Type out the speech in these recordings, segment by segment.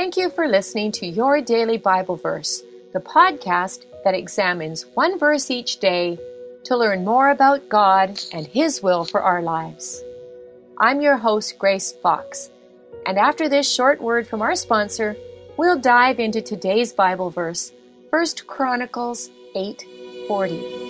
Thank you for listening to Your Daily Bible Verse, the podcast that examines one verse each day to learn more about God and His will for our lives. I'm your host, Grace Fox, and after this short word from our sponsor, we'll dive into today's Bible verse, 1 Chronicles 8:40.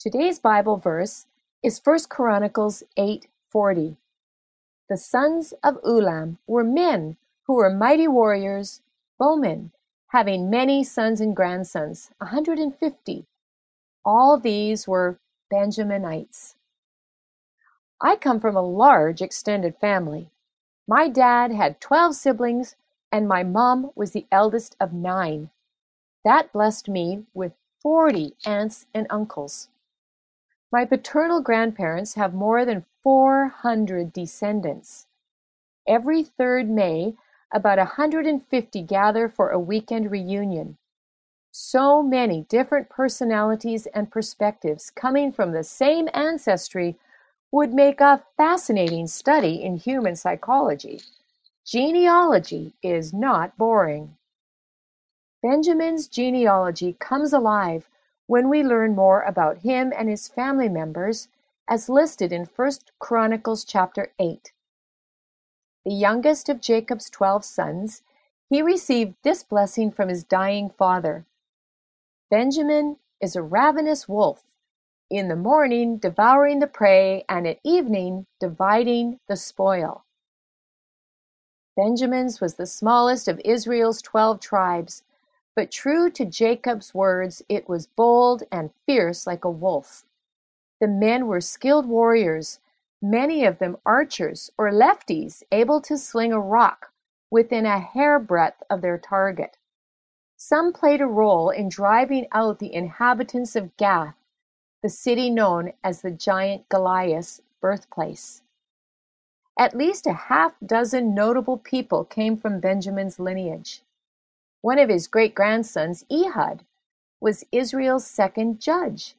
Today's Bible verse is 1 Chronicles 8:40. The sons of Ulam were men who were mighty warriors, bowmen, having many sons and grandsons, a 150. All these were Benjaminites. I come from a large extended family. My dad had 12 siblings and my mom was the eldest of 9. That blessed me with 40 aunts and uncles. My paternal grandparents have more than four hundred descendants. Every third May, about a hundred and fifty gather for a weekend reunion. So many different personalities and perspectives coming from the same ancestry would make a fascinating study in human psychology. Genealogy is not boring. Benjamin's genealogy comes alive when we learn more about him and his family members as listed in First Chronicles chapter 8. The youngest of Jacob's 12 sons, he received this blessing from his dying father. Benjamin is a ravenous wolf, in the morning devouring the prey and at evening dividing the spoil. Benjamin's was the smallest of Israel's 12 tribes but true to Jacob's words, it was bold and fierce like a wolf. The men were skilled warriors, many of them archers or lefties able to sling a rock within a hairbreadth of their target. Some played a role in driving out the inhabitants of Gath, the city known as the giant Goliath's birthplace. At least a half dozen notable people came from Benjamin's lineage. One of his great-grandsons, Ehud, was Israel's second judge.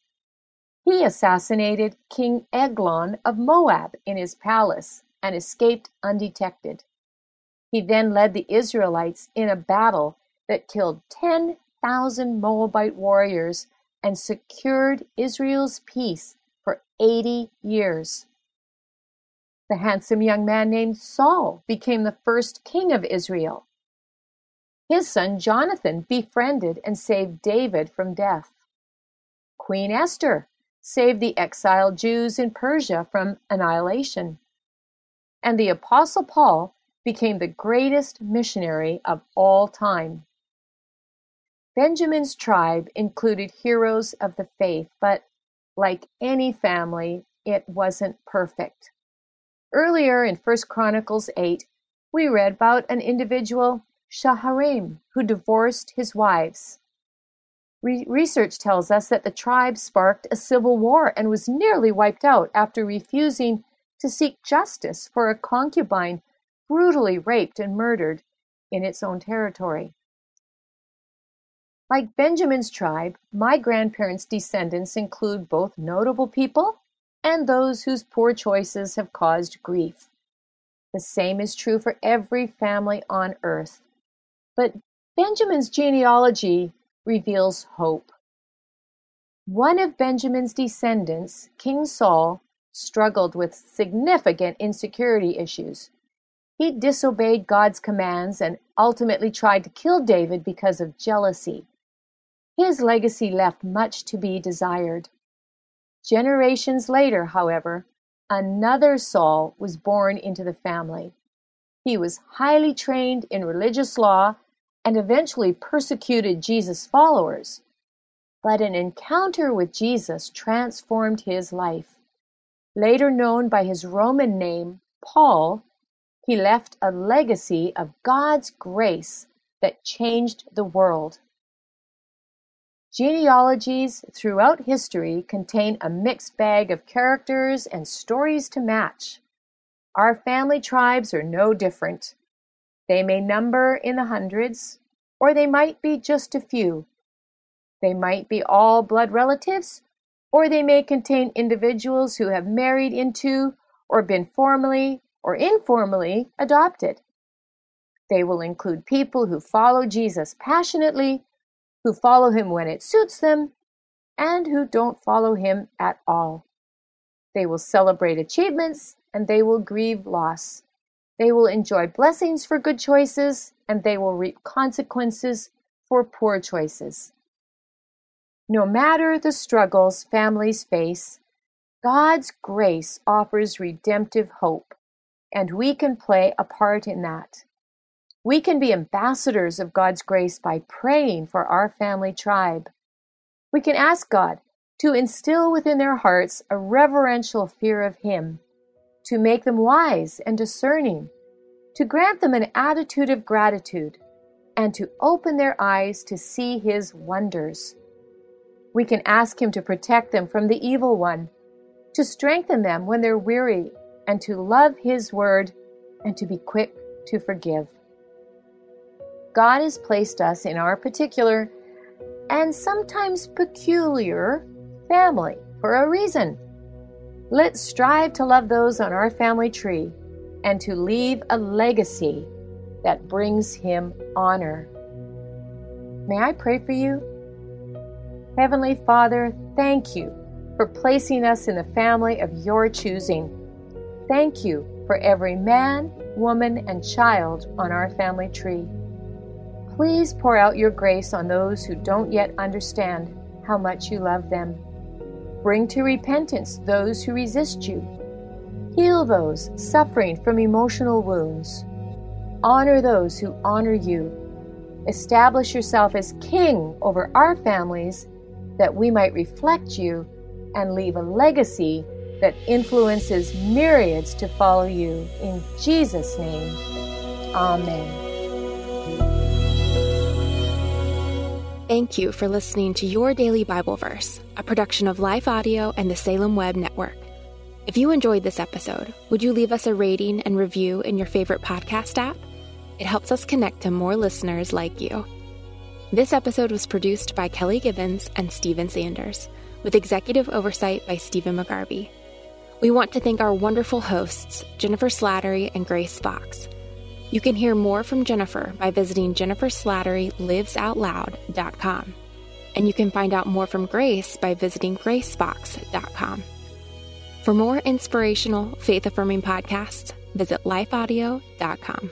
He assassinated King Eglon of Moab in his palace and escaped undetected. He then led the Israelites in a battle that killed 10,000 Moabite warriors and secured Israel's peace for 80 years. The handsome young man named Saul became the first king of Israel. His son Jonathan befriended and saved David from death. Queen Esther saved the exiled Jews in Persia from annihilation. And the Apostle Paul became the greatest missionary of all time. Benjamin's tribe included heroes of the faith, but like any family, it wasn't perfect. Earlier in 1 Chronicles 8, we read about an individual Shaharaim, who divorced his wives. Re- research tells us that the tribe sparked a civil war and was nearly wiped out after refusing to seek justice for a concubine brutally raped and murdered in its own territory. Like Benjamin's tribe, my grandparents' descendants include both notable people and those whose poor choices have caused grief. The same is true for every family on earth. But Benjamin's genealogy reveals hope. One of Benjamin's descendants, King Saul, struggled with significant insecurity issues. He disobeyed God's commands and ultimately tried to kill David because of jealousy. His legacy left much to be desired. Generations later, however, another Saul was born into the family. He was highly trained in religious law and eventually persecuted Jesus' followers. But an encounter with Jesus transformed his life. Later known by his Roman name, Paul, he left a legacy of God's grace that changed the world. Genealogies throughout history contain a mixed bag of characters and stories to match. Our family tribes are no different. They may number in the hundreds, or they might be just a few. They might be all blood relatives, or they may contain individuals who have married into or been formally or informally adopted. They will include people who follow Jesus passionately, who follow him when it suits them, and who don't follow him at all. They will celebrate achievements and they will grieve loss. They will enjoy blessings for good choices and they will reap consequences for poor choices. No matter the struggles families face, God's grace offers redemptive hope and we can play a part in that. We can be ambassadors of God's grace by praying for our family tribe. We can ask God to instill within their hearts a reverential fear of Him, to make them wise and discerning, to grant them an attitude of gratitude, and to open their eyes to see His wonders. We can ask Him to protect them from the evil one, to strengthen them when they're weary and to love His Word and to be quick to forgive. God has placed us in our particular and sometimes peculiar family for a reason. Let's strive to love those on our family tree and to leave a legacy that brings Him honor. May I pray for you? Heavenly Father, thank you for placing us in the family of your choosing. Thank you for every man, woman, and child on our family tree. Please pour out your grace on those who don't yet understand how much you love them. Bring to repentance those who resist you. Heal those suffering from emotional wounds. Honor those who honor you. Establish yourself as king over our families that we might reflect you and leave a legacy that influences myriads to follow you. In Jesus' name, Amen. Thank you for listening to Your Daily Bible Verse, a production of Life Audio and the Salem Web Network. If you enjoyed this episode, would you leave us a rating and review in your favorite podcast app? It helps us connect to more listeners like you. This episode was produced by Kelly Gibbons and Stephen Sanders, with executive oversight by Stephen McGarvey. We want to thank our wonderful hosts, Jennifer Slattery and Grace Fox. You can hear more from Jennifer by visiting jenniferslatterylivesoutloud.com. And you can find out more from Grace by visiting gracefox.com. For more inspirational, faith affirming podcasts, visit lifeaudio.com.